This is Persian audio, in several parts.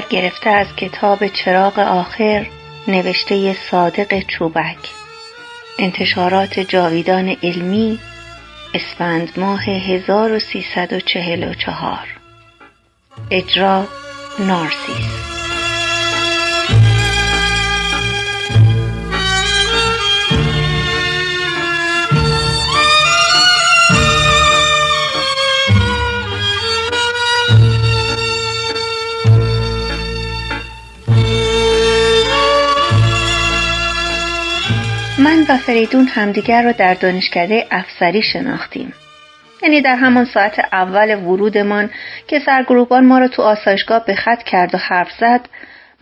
برگرفته از کتاب چراغ آخر نوشته صادق چوبک. انتشارات جاویدان علمی اسفند ماه 1344 اجرا نارسیس. من و فریدون همدیگر را در دانشکده افسری شناختیم. یعنی در همان ساعت اول ورودمان که سرگروبان ما را تو آسایشگاه به خط کرد و حرف زد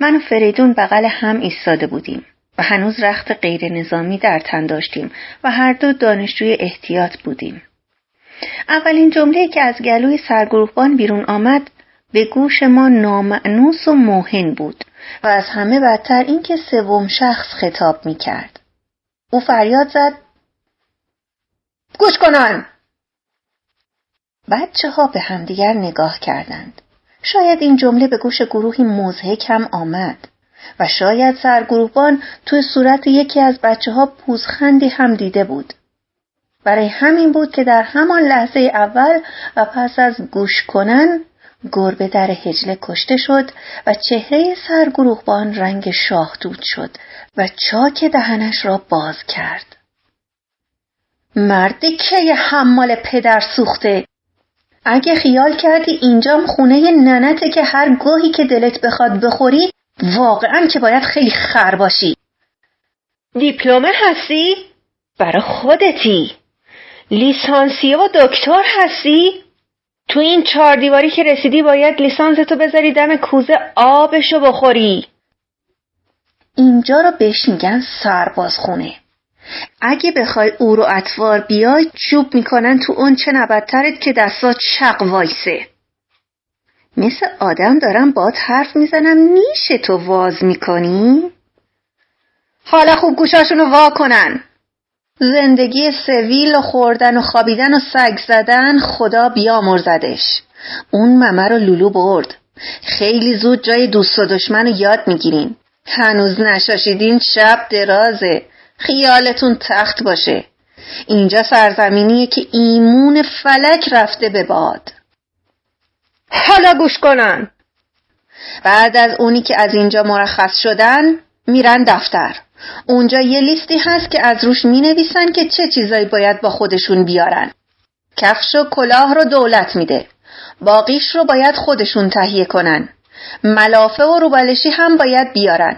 من و فریدون بغل هم ایستاده بودیم و هنوز رخت غیر نظامی در تن داشتیم و هر دو دانشجوی احتیاط بودیم. اولین جمله که از گلوی سرگروهبان بیرون آمد به گوش ما نامعنوس و موهن بود و از همه بدتر اینکه سوم شخص خطاب می کرد. او فریاد زد. گوش کنن بچه ها به همدیگر نگاه کردند. شاید این جمله به گوش گروهی مزهک هم آمد و شاید سرگروهبان توی صورت یکی از بچه ها پوزخندی هم دیده بود. برای همین بود که در همان لحظه اول و پس از گوش کنن گربه در هجله کشته شد و چهره سرگروهبان رنگ شاهدود شد و چاک دهنش را باز کرد. مردی که حمال پدر سوخته اگه خیال کردی اینجام خونه ننته که هر گاهی که دلت بخواد بخوری واقعا که باید خیلی خر باشی دیپلمه هستی؟ برا خودتی لیسانسیه و دکتر هستی؟ تو این چهار دیواری که رسیدی باید لیسانستو بذاری دم کوزه آبشو بخوری اینجا رو بهش میگن سربازخونه. اگه بخوای او رو اطوار بیای چوب می‌کنن تو اون چه نبدترت که دستا چق وایسه. مثل آدم دارم باد حرف می‌زنم میشه تو واز می‌کنی؟ حالا خوب گوشاشونو وا کنن. زندگی سویل و خوردن و خوابیدن و سگ زدن خدا بیامرزدش. اون ممه رو لولو برد. خیلی زود جای دوست و دشمن رو یاد می‌گیرین هنوز نشاشیدین شب درازه خیالتون تخت باشه اینجا سرزمینیه که ایمون فلک رفته به باد حالا گوش کنن بعد از اونی که از اینجا مرخص شدن میرن دفتر اونجا یه لیستی هست که از روش می نویسن که چه چیزایی باید با خودشون بیارن. کفش و کلاه رو دولت میده. باقیش رو باید خودشون تهیه کنن. ملافه و روبلشی هم باید بیارن.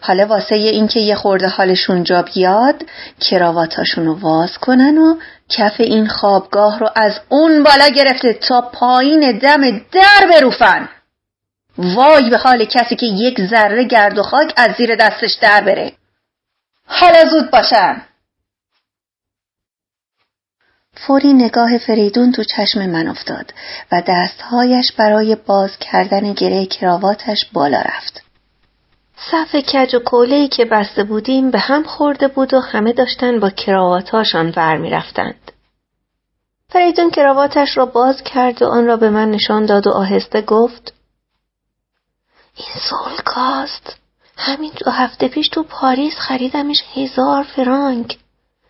حالا واسه اینکه یه خورده حالشون جا بیاد کراواتاشون رو واز کنن و کف این خوابگاه رو از اون بالا گرفته تا پایین دم در بروفن. وای به حال کسی که یک ذره گرد و خاک از زیر دستش در بره حالا زود باشن فوری نگاه فریدون تو چشم من افتاد و دستهایش برای باز کردن گره کراواتش بالا رفت. صف کج و کولهی که بسته بودیم به هم خورده بود و همه داشتن با کراواتاشان ور می رفتند. فریدون کراواتش را باز کرد و آن را به من نشان داد و آهسته گفت این سولکاست همین دو هفته پیش تو پاریس خریدمش هزار فرانک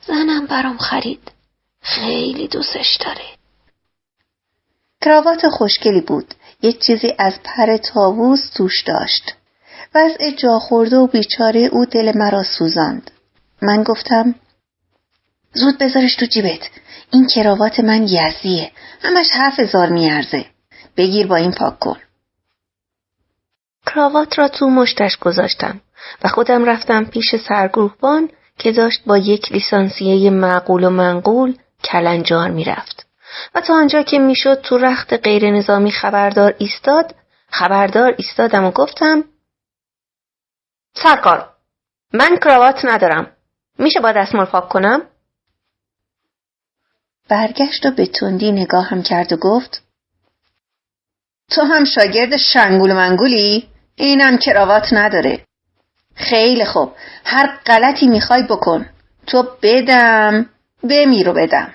زنم برام خرید خیلی دوستش داره. کراوات خوشگلی بود. یک چیزی از پر تاووز توش داشت. وضع جا خورده و بیچاره او دل مرا سوزاند. من گفتم زود بذارش تو جیبت. این کراوات من یزیه همش هفت هزار میارزه. بگیر با این پاک کن. کراوات را تو مشتش گذاشتم و خودم رفتم پیش سرگروهبان که داشت با یک لیسانسیه معقول و منقول کلنجار می‌رفت. و تا آنجا که می‌شد تو رخت غیر نظامی خبردار ایستاد خبردار ایستادم و گفتم سرکار من کراوات ندارم. میشه با دستمال پاک کنم؟ برگشت و به تندی نگاهم کرد و گفت تو هم شاگرد شنگول منگولی؟ اینم کراوات نداره. خیلی خوب. هر غلطی می‌خوای بکن. تو بدم. بمیرو بدم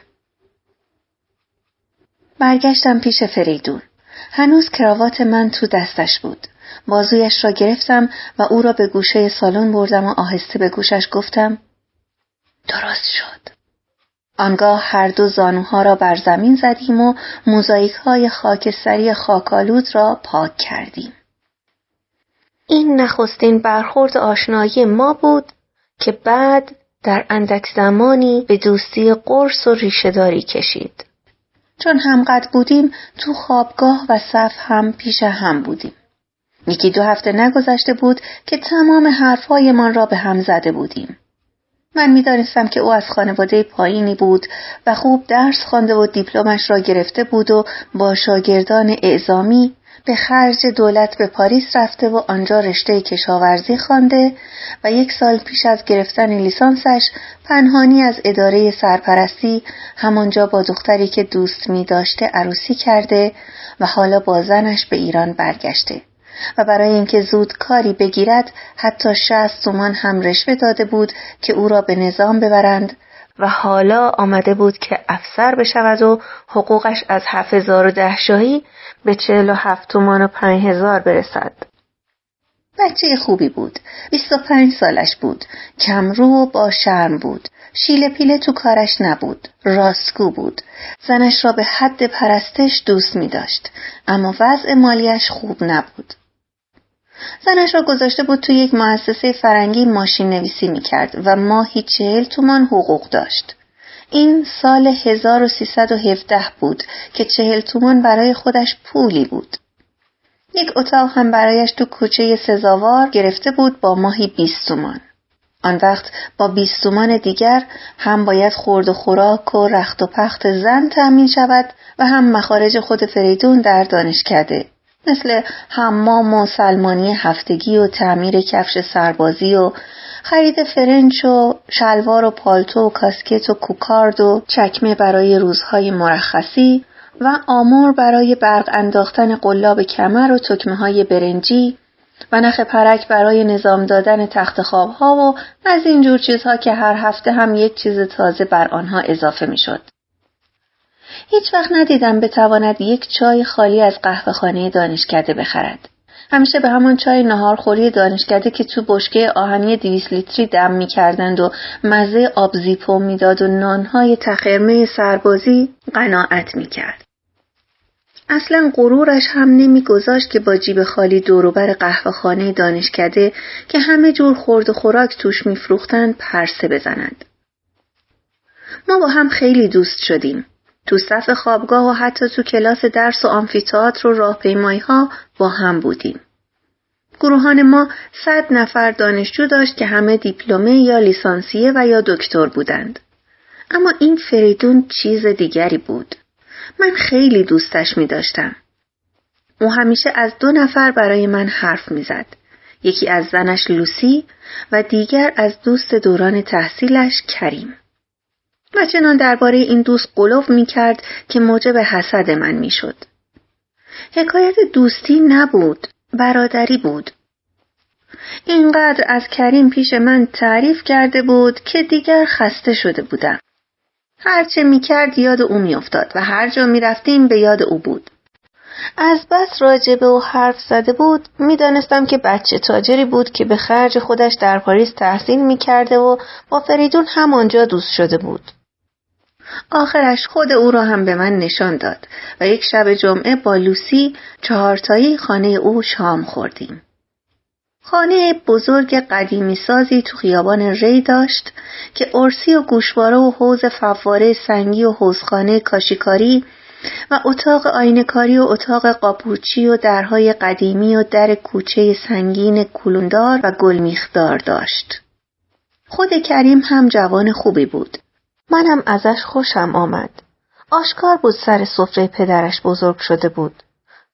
برگشتم پیش فریدون هنوز کراوات من تو دستش بود. بازویش را گرفتم و او را به گوشه سالن بردم و آهسته به گوشش گفتم درست شد. آنگاه هر دو زانوها را بر زمین زدیم و موزاییک های خاکستری خاکالود را پاک کردیم. این نخستین برخورد آشنایی ما بود که بعد در اندک زمانی به دوستی قرص و ریشهداری کشید. چون همقدر بودیم تو خوابگاه و صف هم پیش هم بودیم. یکی دو هفته نگذشته بود که تمام حرفهایمان را به هم زده بودیم. من می‌دانستم که او از خانواده پایینی بود و خوب درس خوانده و دیپلمش را گرفته بود و با شاگردان اعزامی به خرج دولت به پاریس رفته و آنجا رشته کشاورزی خوانده و یک سال پیش از گرفتن لیسانسش پنهانی از اداره سرپرستی همانجا با دختری که دوست می داشته عروسی کرده و حالا با زنش به ایران برگشته. و برای اینکه زود کاری بگیرد حتی شست تومان هم رشوه داده بود که او را به نظام ببرند و حالا آمده بود که افسر بشود و حقوقش از هفت هزار و ده شاهی به چهل و هفت تومان و پنج هزار برسد. بچه خوبی بود. بیست و پنج سالش بود. کمرو و با شرم بود. شیله پیله تو کارش نبود. راستگو بود. زنش را به حد پرستش دوست می داشت. اما وضع مالیش خوب نبود. زنش را گذاشته بود توی یک مؤسسه فرنگی ماشین نویسی می کرد و ماهی چهل تومان حقوق داشت. این سال 1317 بود که چهل تومان برای خودش پولی بود. یک اتاق هم برایش تو کوچه سزاوار گرفته بود با ماهی 20 تومان. آن وقت با 20 تومان دیگر هم باید خورد و خوراک و رخت و پخت زن تأمین شود و هم مخارج خود فریدون در دانشکده مثل حمام و سلمانی هفتگی و تعمیر کفش سربازی و خرید فرنچ و شلوار و پالتو و کاسکت و کوکارد و چکمه برای روزهای مرخصی و آمور برای برق انداختن قلاب کمر و تکمه های برنجی و نخ پرک برای نظام دادن تخت خواب ها و از اینجور چیزها که هر هفته هم یک چیز تازه بر آنها اضافه می. هیچ وقت ندیدم بتواند یک چای خالی از قهوه خانه دانشکده بخرد. همیشه به همان چای نهارخوری دانشکده که تو بشکه آهنی دیویس لیتری دم می کردند و مزه آبزیپو می‌داد و نانهای تخرمه سربازی قناعت می کرد. اصلا غرورش هم نمیگذاشت که با جیب خالی دوروبر قهوه خانه دانشکده که همه جور خورد و خوراک توش میفروختند پرسه بزنند. ما با هم خیلی دوست شدیم. تو صف خوابگاه و حتی تو کلاس درس و آمفیتئاتر و راهپیمایی ها با هم بودیم. گروهان ما صد نفر دانشجو داشت که همه دیپلمه یا لیسانسیه و یا دکتر بودند. اما این فریدون چیز دیگری بود. من خیلی دوستش می داشتم. او همیشه از دو نفر برای من حرف می‌زد. یکی از زنش لوسی و دیگر از دوست دوران تحصیلش کریم. و چنان درباره این دوست قلوف می کرد که موجب حسد من می شد. حکایت دوستی نبود، برادری بود. اینقدر از کریم پیش من تعریف کرده بود که دیگر خسته شده بودم. هرچه می کرد یاد او می افتاد و هر جا می رفتیم به یاد او بود. از بس راجبه و حرف زده بود می‌دانستم که بچه تاجری بود که به خرج خودش در پاریس تحصیل می کرده و با فریدون همانجا دوست شده بود. آخرش خود او را هم به من نشان داد و یک شب جمعه با لوسی چهارتایی خانه او شام خوردیم. خانه بزرگ قدیمی سازی تو خیابان ری داشت که ارسی و گوشواره و حوز فواره سنگی و حوزخانه کاشیکاری و اتاق آینکاری و اتاق قاپوچی و درهای قدیمی و در کوچه سنگین کلوندار و گلمیخدار داشت. خود کریم هم جوان خوبی بود منم ازش خوشم آمد. آشکار بود سر سفره پدرش بزرگ شده بود.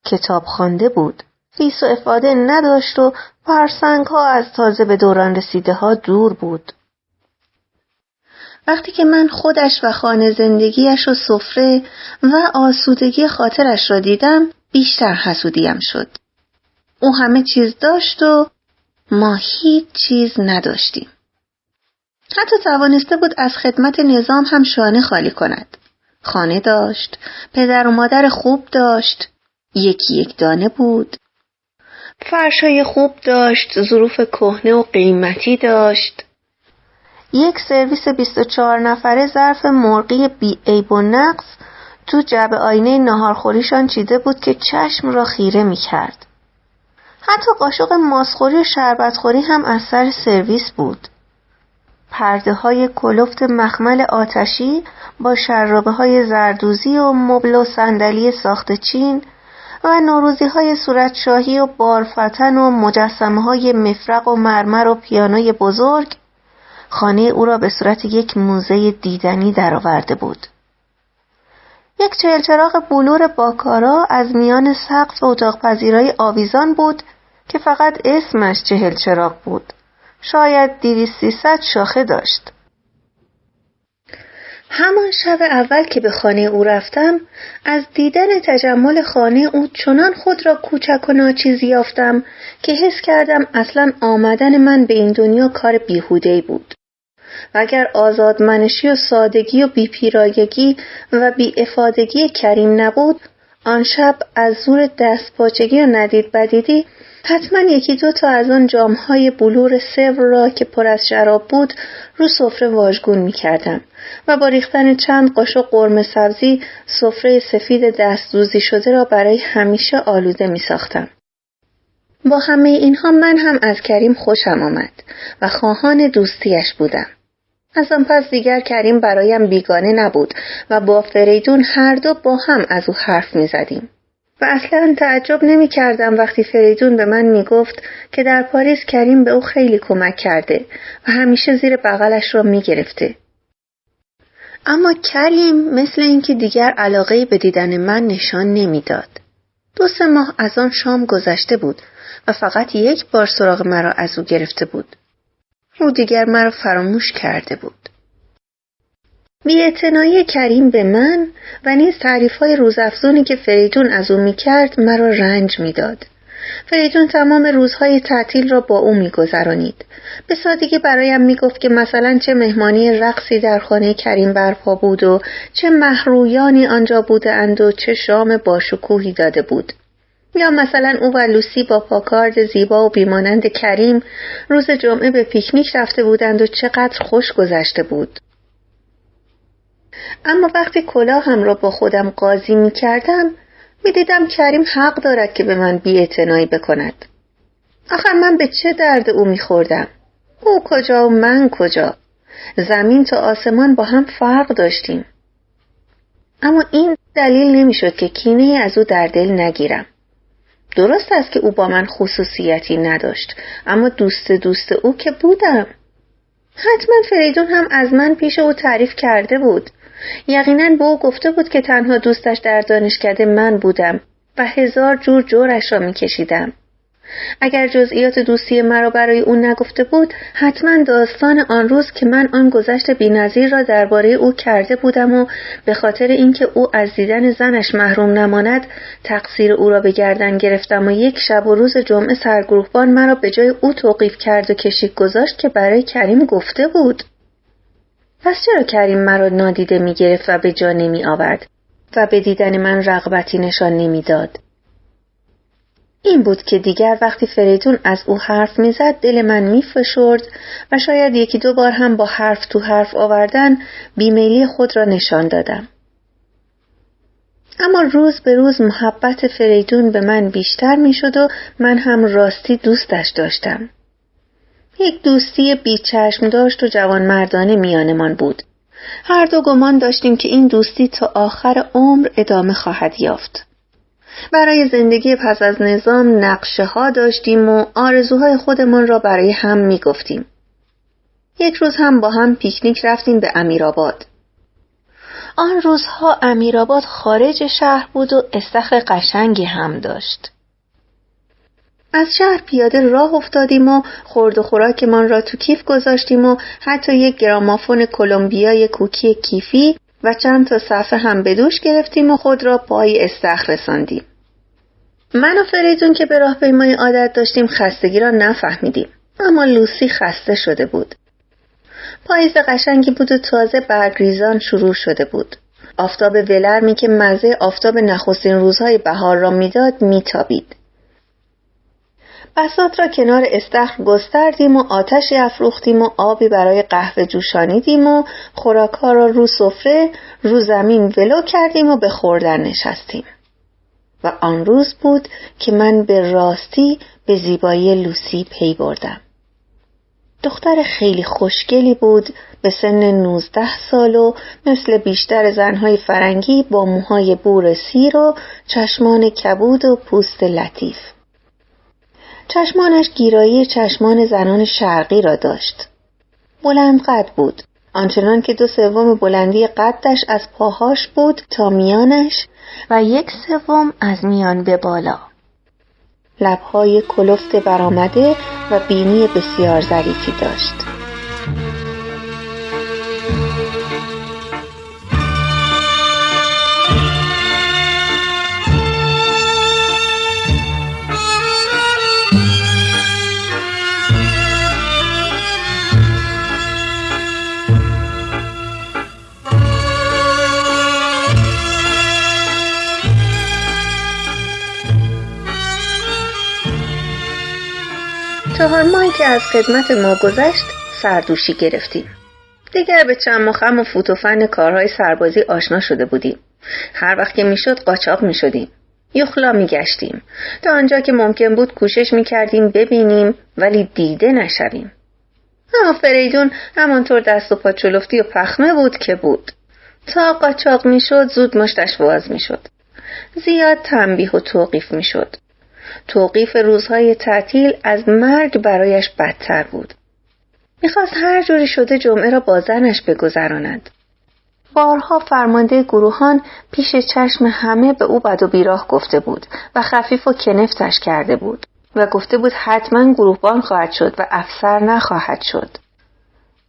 کتاب خوانده بود. فیس و افاده نداشت و فرسنگ ها از تازه به دوران رسیده ها دور بود. وقتی که من خودش و خانه زندگیش و سفره و آسودگی خاطرش را دیدم بیشتر حسودیم شد. او همه چیز داشت و ما هیچ چیز نداشتیم. حتی توانسته بود از خدمت نظام هم شانه خالی کند. خانه داشت، پدر و مادر خوب داشت، یکی یک دانه بود فرشای خوب داشت ظروف کهنه و قیمتی داشت یک سرویس 24 نفره ظرف مرغی بی عیب و نقص تو جب آینه ناهارخوریشان چیده بود که چشم را خیره می کرد. حتی قاشق ماسخوری و شربتخوری هم از سر سرویس بود. پرده های کلفت مخمل آتشی با شرابه های زردوزی و مبل و صندلی ساخت چین و نوروزی های صورتشاهی و بارفتن و مجسمه های مفرق و مرمر و پیانوی بزرگ خانه او را به صورت یک موزه دیدنی درآورده بود. یک چهلچراغ بلور باکارا از میان سقف اتاق پذیرای آویزان بود که فقط اسمش چهل چراغ بود. شاید دیویس سیصد شاخه داشت. همان شب اول که به خانه او رفتم از دیدن تجمل خانه او چنان خود را کوچک و ناچیز یافتم که حس کردم اصلا آمدن من به این دنیا کار بیهوده بود. و اگر آزادمنشی و سادگی و بیپیرایگی و افادگی کریم نبود آن شب از زور دستپاچگی و ندید بدیدی حتما یکی دو تا از آن جامهای بلور سور را که پر از شراب بود رو سفره واژگون می کردم و با ریختن چند قاشق قرمه سبزی سفره سفید دستدوزی شده را برای همیشه آلوده می ساختم. با همه اینها من هم از کریم خوشم آمد و خواهان دوستیش بودم. از آن پس دیگر کریم برایم بیگانه نبود و با فریدون هر دو با هم از او حرف می زدیم. و اصلا تعجب نمی کردم وقتی فریدون به من می گفت که در پاریس کریم به او خیلی کمک کرده و همیشه زیر بغلش را می گرفته. اما کریم مثل اینکه دیگر علاقه به دیدن من نشان نمی‌داد. دو سه ماه از آن شام گذشته بود و فقط یک بار سراغ مرا از او گرفته بود. او دیگر مرا فراموش کرده بود. بیاعتنایی کریم به من و نیز های روزافزونی که فریدون از او می‌کرد مرا رنج می‌داد. فریدون تمام روزهای تعطیل را با او میگذرانید به سادگی برایم می‌گفت که مثلا چه مهمانی رقصی در خانه کریم برپا بود و چه محرویانی آنجا بودند و چه شام باشکوهی داده بود یا مثلا او و لوسی با پاکارد زیبا و بیمانند کریم روز جمعه به پیکنیک رفته بودند و چقدر خوش گذشته بود. اما وقتی کلاهم را با خودم قاضی می کردم می دیدم کریم حق دارد که به من بی بکند. آخر من به چه درد او می خوردم؟ او کجا و من کجا؟ زمین تا آسمان با هم فرق داشتیم. اما این دلیل نمی‌شد که کینه از او در دل نگیرم. درست است که او با من خصوصیتی نداشت اما دوست دوست او که بودم حتما فریدون هم از من پیش او تعریف کرده بود یقینا به او گفته بود که تنها دوستش در دانشکده من بودم و هزار جور جورش را میکشیدم. اگر جزئیات دوستی مرا برای او نگفته بود حتما داستان آن روز که من آن گذشت بینظیر را درباره او کرده بودم و به خاطر اینکه او از دیدن زنش محروم نماند تقصیر او را به گردن گرفتم و یک شب و روز جمعه سرگروهبان مرا به جای او توقیف کرد و کشیک گذاشت که برای کریم گفته بود. پس چرا کریم مرا نادیده می گرفت و به جا نمی آورد و به دیدن من رغبتی نشان نمی‌داد. این بود که دیگر وقتی فریدون از او حرف می‌زد دل من میفشرد و شاید یکی دو بار هم با حرف تو حرف آوردن بیمیلی خود را نشان دادم. اما روز به روز محبت فریدون به من بیشتر می‌شد و من هم راستی دوستش داشتم. یک دوستی بیچشم داشت و جوان مردانه میانمان بود. هر دو گمان داشتیم که این دوستی تا آخر عمر ادامه خواهد یافت. برای زندگی پس از نظام نقشه ها داشتیم و آرزوهای خودمان را برای هم می گفتیم. یک روز هم با هم پیکنیک رفتیم به امیرآباد. آن روزها امیرآباد خارج شهر بود و استخر قشنگی هم داشت. از شهر پیاده راه افتادیم و خورد و خوراکمان را تو کیف گذاشتیم و حتی یک گرامافون کلمبیای کوکی کیفی و چند تا صفحه هم به دوش گرفتیم و خود را پای استخر رساندیم. من و فریدون که به راهپیمایی عادت داشتیم خستگی را نفهمیدیم اما لوسی خسته شده بود. پاییز قشنگی بود و تازه برگریزان شروع شده بود. آفتاب ولرمی که مزه آفتاب نخستین روزهای بهار را می‌داد میتابید بسات را کنار استخر گستردیم و آتشی افروختیم و آبی برای قهوه جوشانیدیم و خوراکها را رو سفره رو زمین ولو کردیم و به خوردن نشستیم. و آن روز بود که من به راستی به زیبایی لوسی پی بردم. دختر خیلی خوشگلی بود به سن نوزده سال و مثل بیشتر زنهای فرنگی با موهای بور سیر و چشمان کبود و پوست لطیف. چشمانش گیرایی چشمان زنان شرقی را داشت. بلند قد بود. آنچنان که دو سوم بلندی قدش از پاهاش بود تا میانش و یک سوم از میان به بالا. لبهای کلفت برآمده و بینی بسیار ظریفی داشت. چهار ماهی که از خدمت ما گذشت سردوشی گرفتیم. دیگر به چند مخم و فوت و فن کارهای سربازی آشنا شده بودیم. هر وقت که می‌شد قاچاق می‌شدیم. یخلا میگشتیم. تا آنجا که ممکن بود کوشش می‌کردیم ببینیم ولی دیده نشویم. اما فریدون همانطور دست و پا چلفتی و پخمه بود که بود. تا قاچاق می‌شد زود مشتش باز می‌شد. زیاد تنبیه و توقیف می‌شد. توقیف روزهای تعطیل از مرگ برایش بدتر بود. می‌خواست هر جوری شده جمعه را با زنش بگذراند. بارها فرمانده گروهان پیش چشم همه به او بد و بیراه گفته بود و خفیف و کنفتش کرده بود و گفته بود حتما گروهبان خواهد شد و افسر نخواهد شد.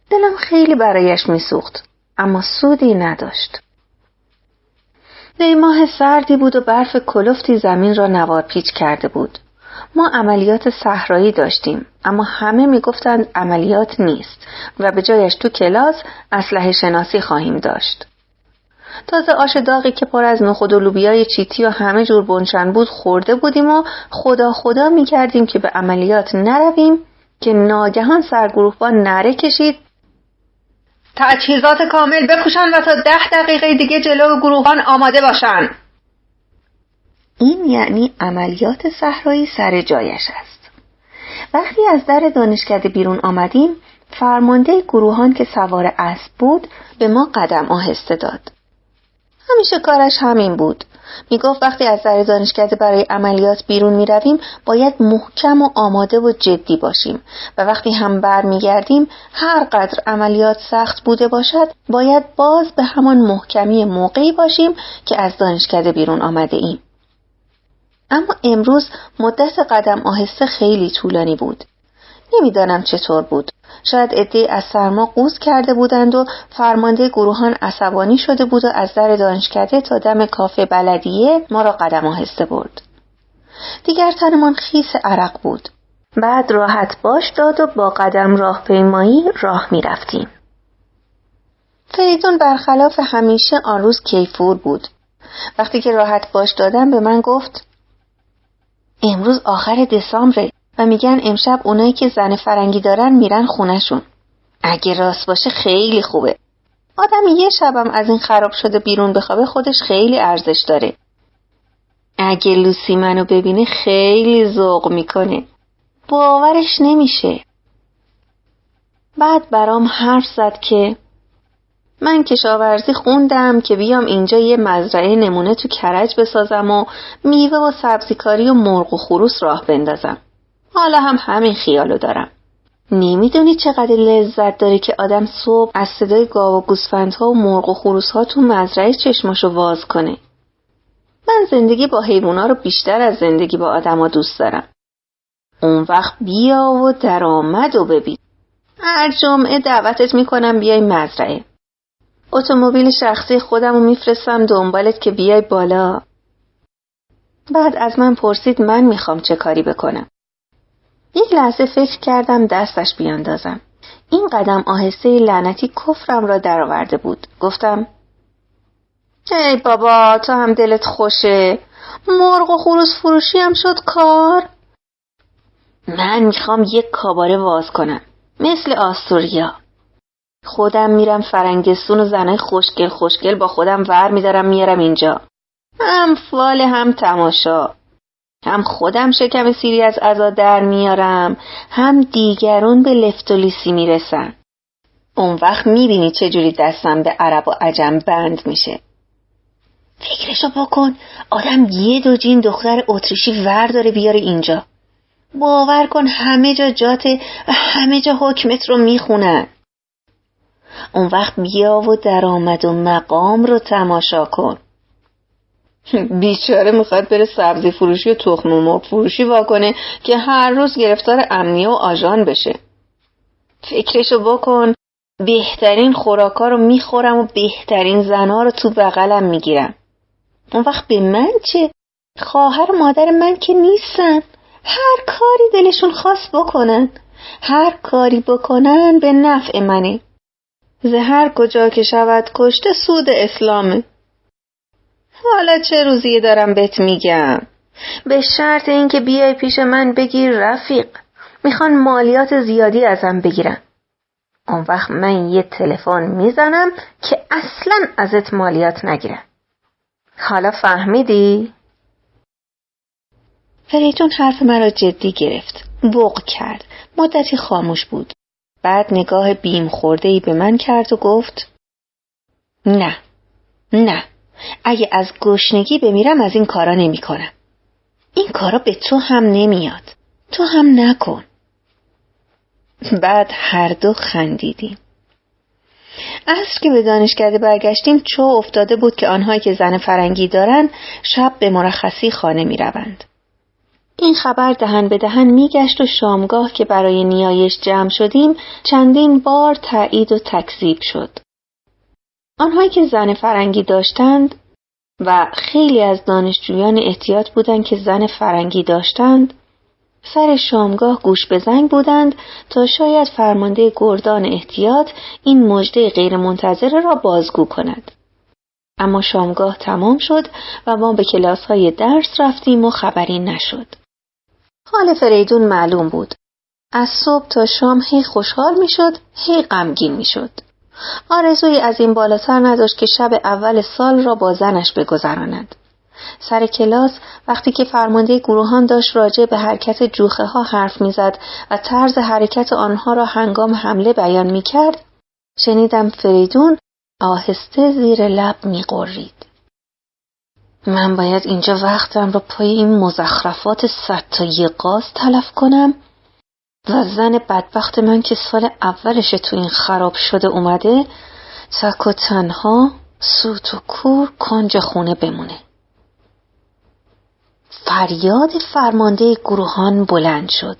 دلم خیلی برایش میسوخت اما سودی نداشت. دی ماه سردی بود و برف کلفتی زمین را نوار پیچ کرده بود. ما عملیات صحرایی داشتیم اما همه می‌گفتند عملیات نیست و به جایش تو کلاس اسلحه شناسی خواهیم داشت. تازه آش داغی که پر از نخود و لوبیای چیتی و همه جور بنشن بود خورده بودیم و خدا خدا می کردیم که به عملیات نرویم که ناگهان سرگروهبان نره کشید تجهیزات کامل بپوشن و تا ده دقیقه دیگه جلو گروهان آماده باشن. این یعنی عملیات صحرایی سر جایش است. وقتی از در دانشکده بیرون آمدیم فرمانده گروهان که سوار اسب بود به ما قدم آهسته داد. همیشه کارش همین بود. می گفت وقتی از در دانشکده برای عملیات بیرون می رویم باید محکم و آماده و جدی باشیم و وقتی هم بر می گردیم هر قدر عملیات سخت بوده باشد باید باز به همان محکمی موقعی باشیم که از دانشکده بیرون آمده ایم. اما امروز مدت قدم آهسته خیلی طولانی بود. نمی‌دانم چطور بود. شاید عده از سرما قوز کرده بودند و فرمانده گروهان عصبانی شده بود و از در دانشکده تا دم کافه بلدیه ما را قدم آهسته برد. دیگر تنمان خیس عرق بود. بعد راحت باش داد و با قدم راهپیمایی راه می رفتیم. فریدون برخلاف همیشه آن روز کیفور بود. وقتی که راحت باش دادم به من گفت امروز آخر دسامبر و میگن امشب اونایی که زن فرنگی دارن میرن خونشون. اگه راست باشه خیلی خوبه. آدم یه شبم از این خراب شده بیرون بخوابه خودش خیلی ارزش داره. اگه لوسی منو ببینه خیلی ذوق می‌کنه. باورش نمیشه. بعد برام حرف زد که من کشاورزی خوندم که بیام اینجا یه مزرعه نمونه تو کرج بسازم و میوه و سبزیکاری و مرغ و خروس راه بندازم. حالا هم همین خیالو دارم. نمی‌دونی چقدر لذت داره که آدم صبح از صدای گاو و گوسفندها و مرغ و خروسها تو مزرعه چشماشو واز کنه. من زندگی با حیوونا رو بیشتر از زندگی با آدما دوست دارم. اون وقت بیا و درآمد و ببین. هر جمعه دعوتت می‌کنم بیای مزرعه. اتومبیل شخصی خودم رو میفرستم دنبالت که بیای بالا. بعد از من پرسید من می‌خوام چه کاری بکنم. یک لحظه فکر کردم دستش بیاندازم. این قدم آهسته لعنتی کفرم را درآورده بود. گفتم ای بابا تو هم دلت خوشه. مرغ و خروس فروشی هم شد کار. من می‌خوام یک کاباره واز کنم مثل آستوریا. خودم میرم فرنگستون و زنای خوشگل خوشگل با خودم ور میدارم میارم اینجا. هم فال هم تماشا. هم خودم شکم سیری از عزا در میارم هم دیگرون به لفتولیسی می‌رسن. اون وقت می‌بینی چجوری دستم به عرب و عجم بند میشه. فکرشو بکن آدم یه دو جین دختر اتریشی ور داره بیاره اینجا. باور کن همه جا جاته و همه جا حکمت رو می‌خونن. اون وقت بیا و درآمد و مقام رو تماشا کن. بیچاره می‌خواد بره سبزی فروشی و تخم مرغ فروشی واکنه که هر روز گرفتار امنیه و آژان بشه. فکرشو بکن. بهترین خوراکا رو می‌خورم و بهترین زنها رو تو بغلم می‌گیرم. اون وقت به من چه؟ خواهر مادر من که نیستن. هر کاری دلشون خواست بکنن. هر کاری بکنن به نفع منه. زهر کجا که شود کشته سود اسلامه. حالا چه روزی دارم بهت میگم؟ به شرط اینکه بیای پیش من بگیر رفیق. می‌خوان مالیات زیادی ازم بگیرن. اون وقت من یه تلفن می‌زنم که اصلا ازت مالیات نگیرم حالا فهمیدی؟ فریدون حرف مرا جدی گرفت. بغ کرد. مدتی خاموش بود. بعد نگاه بیم خورده به من کرد و گفت نه. نه. اگه از گشنگی بمیرم از این کارا نمی کنم. این کارا به تو هم نمیاد. تو هم نکن. بعد هر دو خندیدیم. عصر که به دانشکده برگشتیم چو افتاده بود که آنهایی که زن فرنگی دارند شب به مرخصی خانه می روند. این خبر دهن به دهن میگشت و شامگاه که برای نیایش جمع شدیم چندین بار تایید و تکذیب شد. آنهایی که زن فرنگی داشتند و خیلی از دانشجویان احتیاط بودند که زن فرنگی داشتند سر شامگاه گوش به زنگ بودند تا شاید فرمانده گردان احتیاط این مژده غیرمنتظره را بازگو کند. اما شامگاه تمام شد و ما به کلاس های درس رفتیم و خبری نشد. حال فریدون معلوم بود. از صبح تا شام هی خوشحال می‌شد، هی غمگین می‌شد. آرزوی از این بالاتر نداشت که شب اول سال را با زنش بگذراند. سر کلاس وقتی که فرمانده گروهان داشت راجع به حرکت جوخه ها حرف می‌زد و طرز حرکت آنها را هنگام حمله بیان می کرد شنیدم فریدون آهسته زیر لب می قرید. من باید اینجا وقتم را پای این مزخرفات ستایی قاز تلف کنم و زن بدبخت من که سال اولش تو این خراب شده اومده تک و تنها سوت و کور کنج خونه بمونه فریاد فرمانده گروهان بلند شد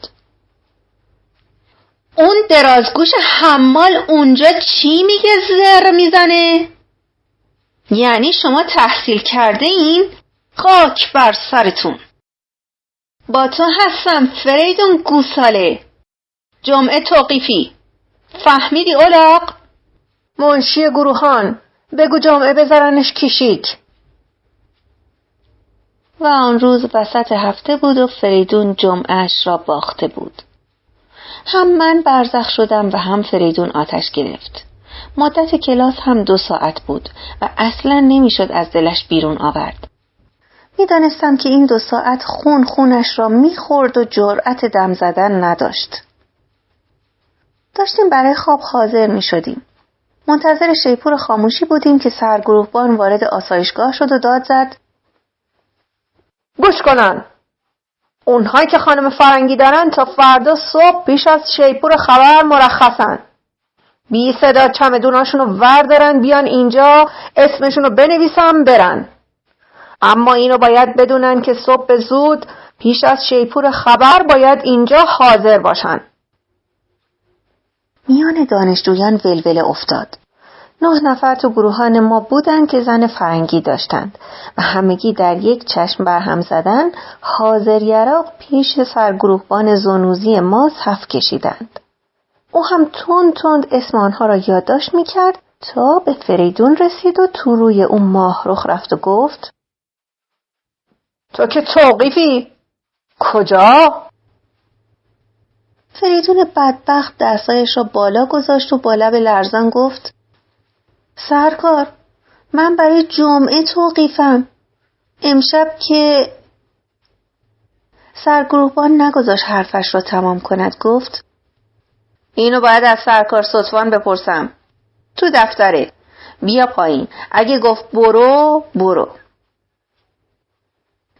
اون درازگوش حمال اونجا چی میگه زر می‌زنه؟ یعنی شما تحصیل کرده این؟ خاک بر سرتون با تو هستم فریدون گوساله جمعه توقیفی فهمیدی اولاق؟ منشی گروهان بگو جمعه بذارنش کشیک و آن روز وسط هفته بود و فریدون جمعهش را باخته بود. هم من برزخ شدم و هم فریدون آتش گرفت. مدت کلاس هم دو ساعت بود و اصلا نمی‌شد از دلش بیرون آورد. می‌دانستم که این دو ساعت خون خونش را می‌خورد و جرأت دم زدن نداشت. داشتیم برای خواب حاضر می شدیم. منتظر شیپور خاموشی بودیم که سرگروهبان وارد آسایشگاه شد و داد زد. گوش کنن. اونهایی که خانم فرنگی دارن تا فردا صبح پیش از شیپور خبر مرخصن. بی صدا چمدوناشون رو وردارن بیان اینجا اسمشون رو بنویسن برن. اما اینو باید بدونن که صبح زود پیش از شیپور خبر باید اینجا حاضر باشن. میان دانشجویان ولوله افتاد نه نفر تو گروهان ما بودند که زن فرنگی داشتند و همگی در یک چشم برهم زدن حاضر یراق پیش سرگروهبان زونوزی ما صف کشیدند. او هم تند تند اسم آنها را یادداشت می‌کرد تا به فریدون رسید و تو روی اون ماه رخ رفت و گفت تو که توقیفی کجا؟ فریدون بدبخت دستایش را بالا گذاشت و با لب لرزان گفت سرکار من برای جمعه توقیفم. امشب که سرگروهبان نگذاشت حرفش را تمام کند گفت اینو باید از سرکار سطفان بپرسم. تو دفتره بیا پایین. اگه گفت برو برو.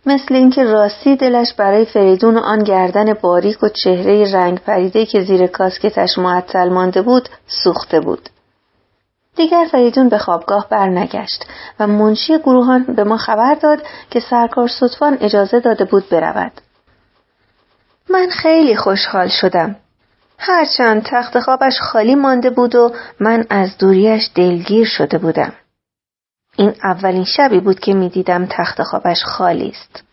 مثل اینکه راستی دلش برای فریدون و آن گردن باریک و چهره رنگ پریده که زیر کاسکتش معطل مانده بود سوخته بود. دیگر فریدون به خوابگاه برنگشت و منشی گروهان به ما خبر داد که سرکار صدفان اجازه داده بود برود. من خیلی خوشحال شدم. هرچند تخت خوابش خالی مانده بود و من از دوریش دلگیر شده بودم. این اولین شبی بود که می‌دیدم تخت خوابش خالی است.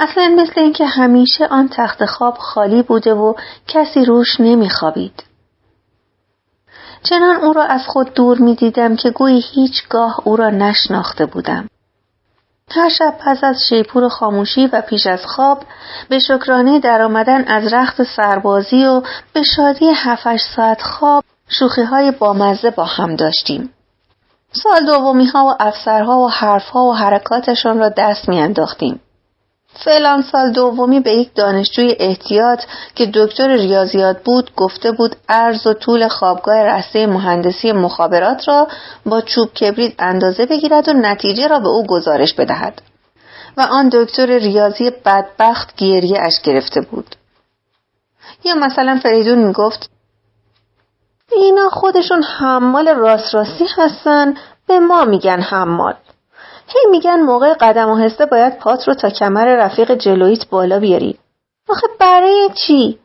اصلا مثل اینکه همیشه آن تخت خواب خالی بوده و کسی روش نمیخوابید. چنان او را از خود دور می دیدم که گویی هیچگاه او را نشناخته بودم. هر شب پس از شیپور خاموشی و پیش از خواب به شکرانه در آمدن از رخت سربازی و به شادی هفتش ساعت خواب شوخی های بامزه با هم داشتیم. سال دومی ها و افسرها و حرفها و حرکاتشان را دست میانداختیم. فعلا سال دومی به یک دانشجوی احتیاط که دکتر ریاضیات بود گفته بود عرض و طول خوابگاه رسته مهندسی مخابرات را با چوب کبریت اندازه بگیرد و نتیجه را به او گزارش بدهد و آن دکتر ریاضی بدبخت گریه اش گرفته بود یا مثلا فریدون می‌گفت اینا خودشون حمال راست راستی هستن به ما میگن حمال هی میگن موقع قدم و هسته باید پات رو تا کمر رفیق جلویت بالا بیاری آخه برای چی؟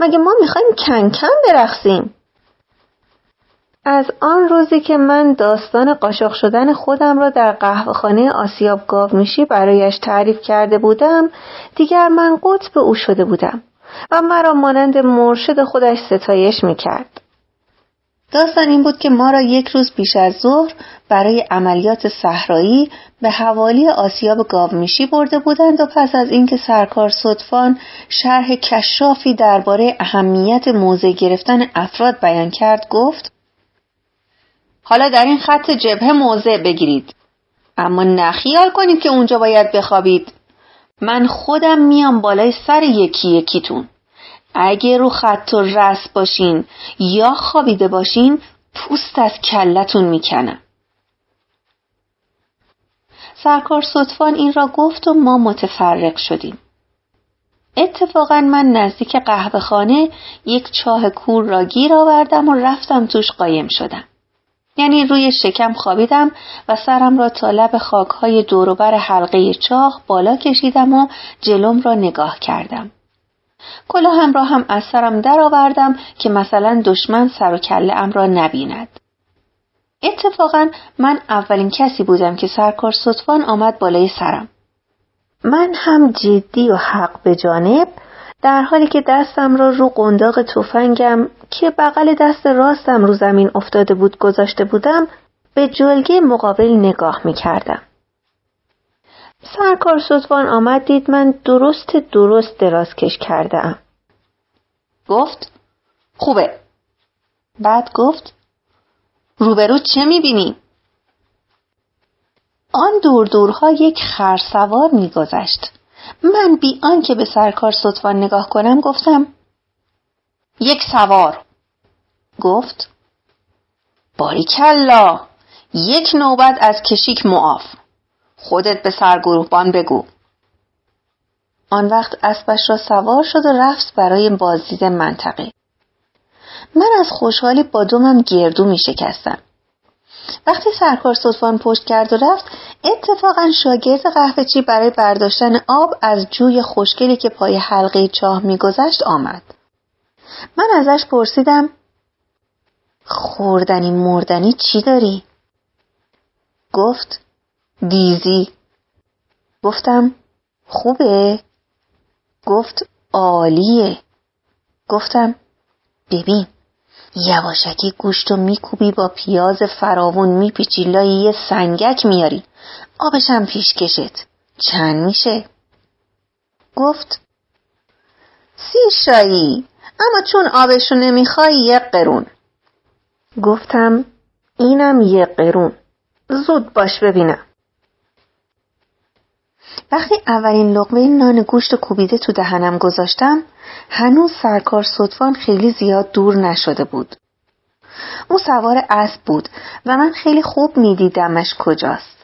مگه ما می‌خوایم کنکن برخصیم؟ از آن روزی که من داستان قاشق شدن خودم را در قهوهخانه آسیاب گاومیشی برایش تعریف کرده بودم دیگر من قطب او شده بودم و مرا مانند مرشد خودش ستایش می‌کرد داستان این بود که ما را یک روز پیش از ظهر برای عملیات صحرایی به حوالی آسیاب گاومیشی برده بودند و پس از اینکه سرکار صدفان شرح کشافی درباره اهمیت موضع گرفتن افراد بیان کرد گفت حالا در این خط جبهه موضع بگیرید اما نخیال کنید که اونجا باید بخوابید. من خودم میام بالای سر یکی یکیتون. اگه رو خط و رس باشین یا خوابیده باشین پوست از کلتون می‌کنم سرکار صدفان این را گفت و ما متفرق شدیم اتفاقا من نزدیک قهوه خانه یک چاه کور را گیر آوردم و رفتم توش قایم شدم. یعنی روی شکم خوابیدم و سرم را تا لب خاکهای دوروبر حلقه چاه بالا کشیدم و جلوم را نگاه کردم. کلاهم را هم از سرم درآوردم که مثلا دشمن سر و کله ام را نبیند. اتفاقا من اولین کسی بودم که سرکار صدفان آمد بالای سرم. من هم جدی و حق به جانب در حالی که دستم را رو قنداق تفنگم که بغل دست راستم رو زمین افتاده بود گذاشته بودم به جلگه مقابل نگاه می کردم. سرکار صدفان آمد دید من درست درست دراز کش کرده گفت خوبه. بعد گفت روبرو چه می‌بینی؟ آن دور دورها یک خرسوار میگذشت. من بی آنکه به سرکار صدفان نگاه کنم گفتم یک سوار گفت باریکلا یک نوبت از کشیک معاف خودت به سرگروهبان بگو آن وقت اسبش را سوار شد و رفت برای بازدید منطقه من از خوشحالی با دومم گردو می شکستم. وقتی سرکار صدفان پشت کرد و رفت اتفاقا شاگرد قهوه چی برای برداشتن آب از جوی خوشگلی که پای حلقه چاه میگذشت آمد. من ازش پرسیدم خوردنی مردنی چی داری؟ گفت دیزی. گفتم خوبه؟ گفت عالیه. گفتم ببین یواشکی گوشت و میکوبی با پیاز فراوون میپیچی لای یه سنگک میاری. آبشم پیش کشت. چند میشه؟ گفت سی شایی. اما چون آبشو نمی‌خوای یک قرون. گفتم اینم یک قرون. زود باش ببینم. وقتی اولین لقمه نان گوشت کوبیده تو دهنم گذاشتم هنوز سرکار صدفان خیلی زیاد دور نشده بود او سوار اسب بود و من خیلی خوب میدیدمش کجاست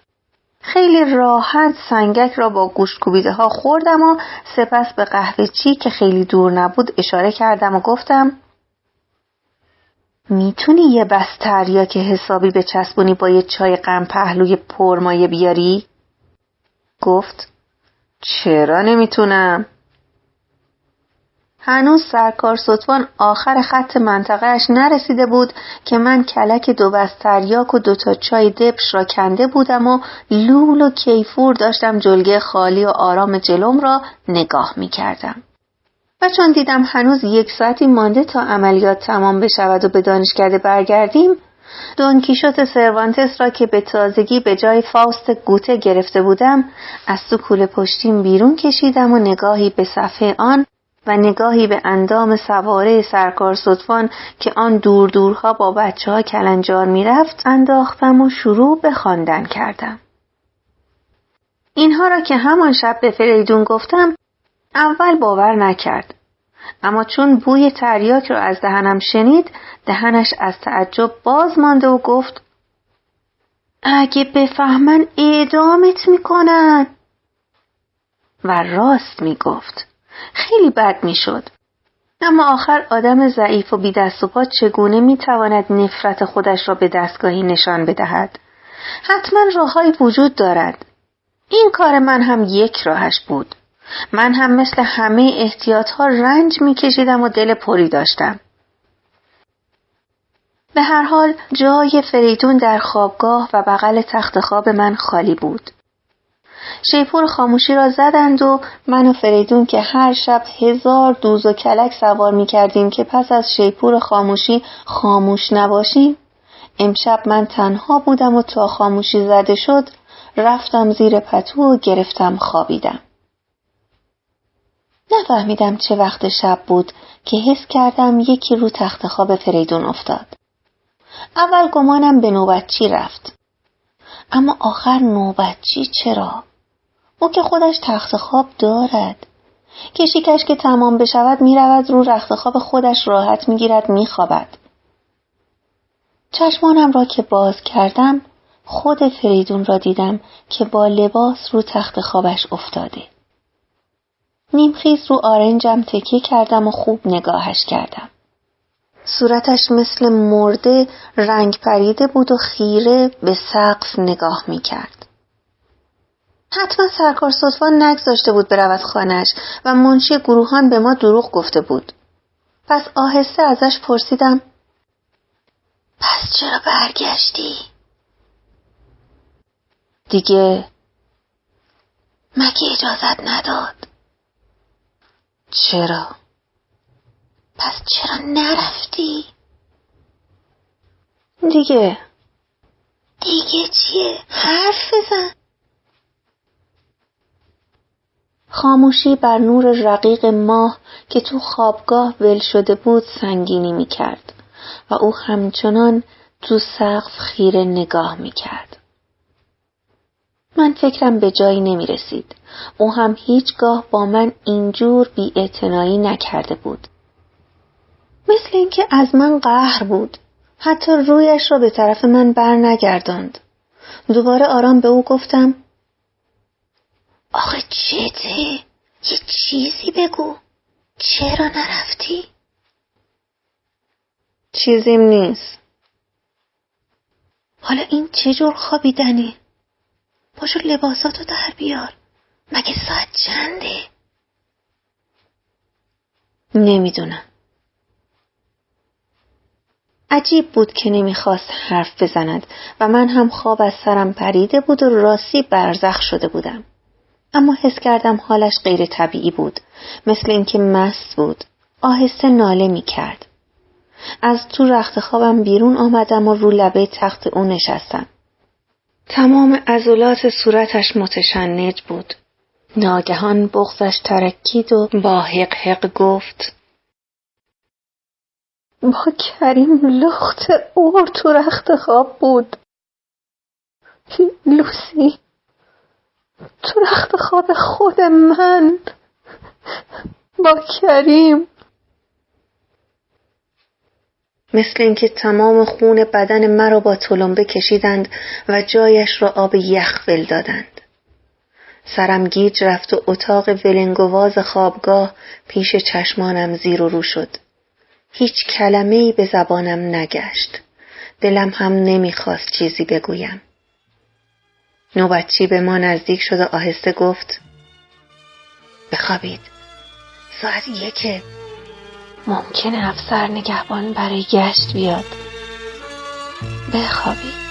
خیلی راحت سنگک را با گوشت کوبیده ها خوردم و سپس به قهوه چی که خیلی دور نبود اشاره کردم و گفتم می‌تونی یه بس تریا که حسابی به چسبونی با یه چای غم پهلوی پرمایه بیاری؟ گفت چرا نمی‌تونم؟ هنوز سرکار ستوان آخر خط منطقهش نرسیده بود که من کلک دو بست تریاک و دوتا چای دبش را کنده بودم و لول و کیفور داشتم جلگه خالی و آرام جلوم را نگاه می کردم. و چون دیدم هنوز یک ساعتی مانده تا عملیات تمام بشود و به دانشکده برگردیم دونکیشوت سروانتس را که به تازگی به جای فاست گوته گرفته بودم از تو کوله پشتیم بیرون کشیدم و نگاهی به صفحه آن و نگاهی به اندام سواره سرکار صدفان که آن دور دورها با بچه ها کلنجار می‌رفت انداختم و شروع به خواندن کردم. اینها را که همان شب به فریدون گفتم اول باور نکرد اما چون بوی تریاک را از دهنم شنید دهنش از تعجب باز مانده و گفت اگه بفهمن اعدامت می‌کنن. و راست می‌گفت. خیلی بد می‌شد. اما آخر آدم ضعیف و بی دست و پا چگونه می‌تواند نفرت خودش را به دستگاهی نشان بدهد؟ حتما راههایی وجود دارد. این کار من هم یک راهش بود. من هم مثل همه احتیاط ها رنج میکشیدم و دل پری داشتم. به هر حال جای فریدون در خوابگاه و بغل تخت خواب من خالی بود. شیپور خاموشی را زدند و من و فریدون که هر شب هزار دوز و کلک سوار می کردیم که پس از شیپور خاموشی خاموش نباشیم امشب من تنها بودم و تا خاموشی زده شد رفتم زیر پتو و گرفتم خوابیدم. نفهمیدم چه وقت شب بود که حس کردم یکی رو تخت خواب فریدون افتاد اول گمانم به نوبتچی رفت اما آخر نوبتچی چرا؟ او که خودش تخت خواب دارد کشیکش که تمام بشود می رود رو رخت خواب خودش راحت می گیرد می خوابد. چشمانم را که باز کردم خود فریدون را دیدم که با لباس رو تخت خوابش افتاده. نیمخیز رو آرنجم تکیه کردم و خوب نگاهش کردم. صورتش مثل مرده رنگ پریده بود و خیره به سقف نگاه می کرد. حتما سرکار صدفان نگذاشته بود برود خانهش و منشی گروهان به ما دروغ گفته بود. پس آهسته ازش پرسیدم پس چرا برگشتی؟ دیگه مگه اجازت نداد؟ چرا؟ پس چرا نرفتی؟ دیگه دیگه چیه؟ حرف بزن خاموشی بر نور رقیق ماه که تو خوابگاه ول شده بود سنگینی می کرد و او همچنان تو سقف خیره نگاه می کرد. من فکرم به جایی نمی رسید. او هم هیچگاه با من اینجور بی نکرده بود. مثل اینکه از من قهر بود. حتی رویش را به طرف من بر نگرداند. دوباره آرام به او گفتم آخه چته؟ یه چیزی بگو چرا نرفتی؟ چیزیم نیست حالا این چه جور خوابیدنی؟ پاشو لباساتو در بیار مگه ساعت چنده؟ نمی‌دونم عجیب بود که نمی‌خواست حرف بزند و من هم خواب از سرم پریده بود و راستی برزخ شده بودم. اما حس کردم حالش غیر طبیعی بود مثل اینکه مست بود آهسته ناله می کرد از تو رخت خوابم بیرون آمدم و رو لبه تخت او نشستم. تمام عضلات صورتش متشنج بود. ناگهان بغزش ترکید و با حق حق گفت. با کریم لخت اور تو رخت خواب بود. لوسی تو رخت خواب خود من. با کریم. مثل اینکه تمام خون بدن مرا با تلمبه کشیدند و جایش را آب یخ ول دادند. سرم گیج رفت و اتاق ولنگواز خوابگاه پیش چشمانم زیر و رو شد. هیچ کلمه ای به زبانم نگشت. دلم هم نمی‌خواست چیزی بگویم. نوبتچی به ما نزدیک شد و آهسته گفت بخوابید. ساعت یکه ممکنه افسر نگهبان برای گشت بیاد بخوابید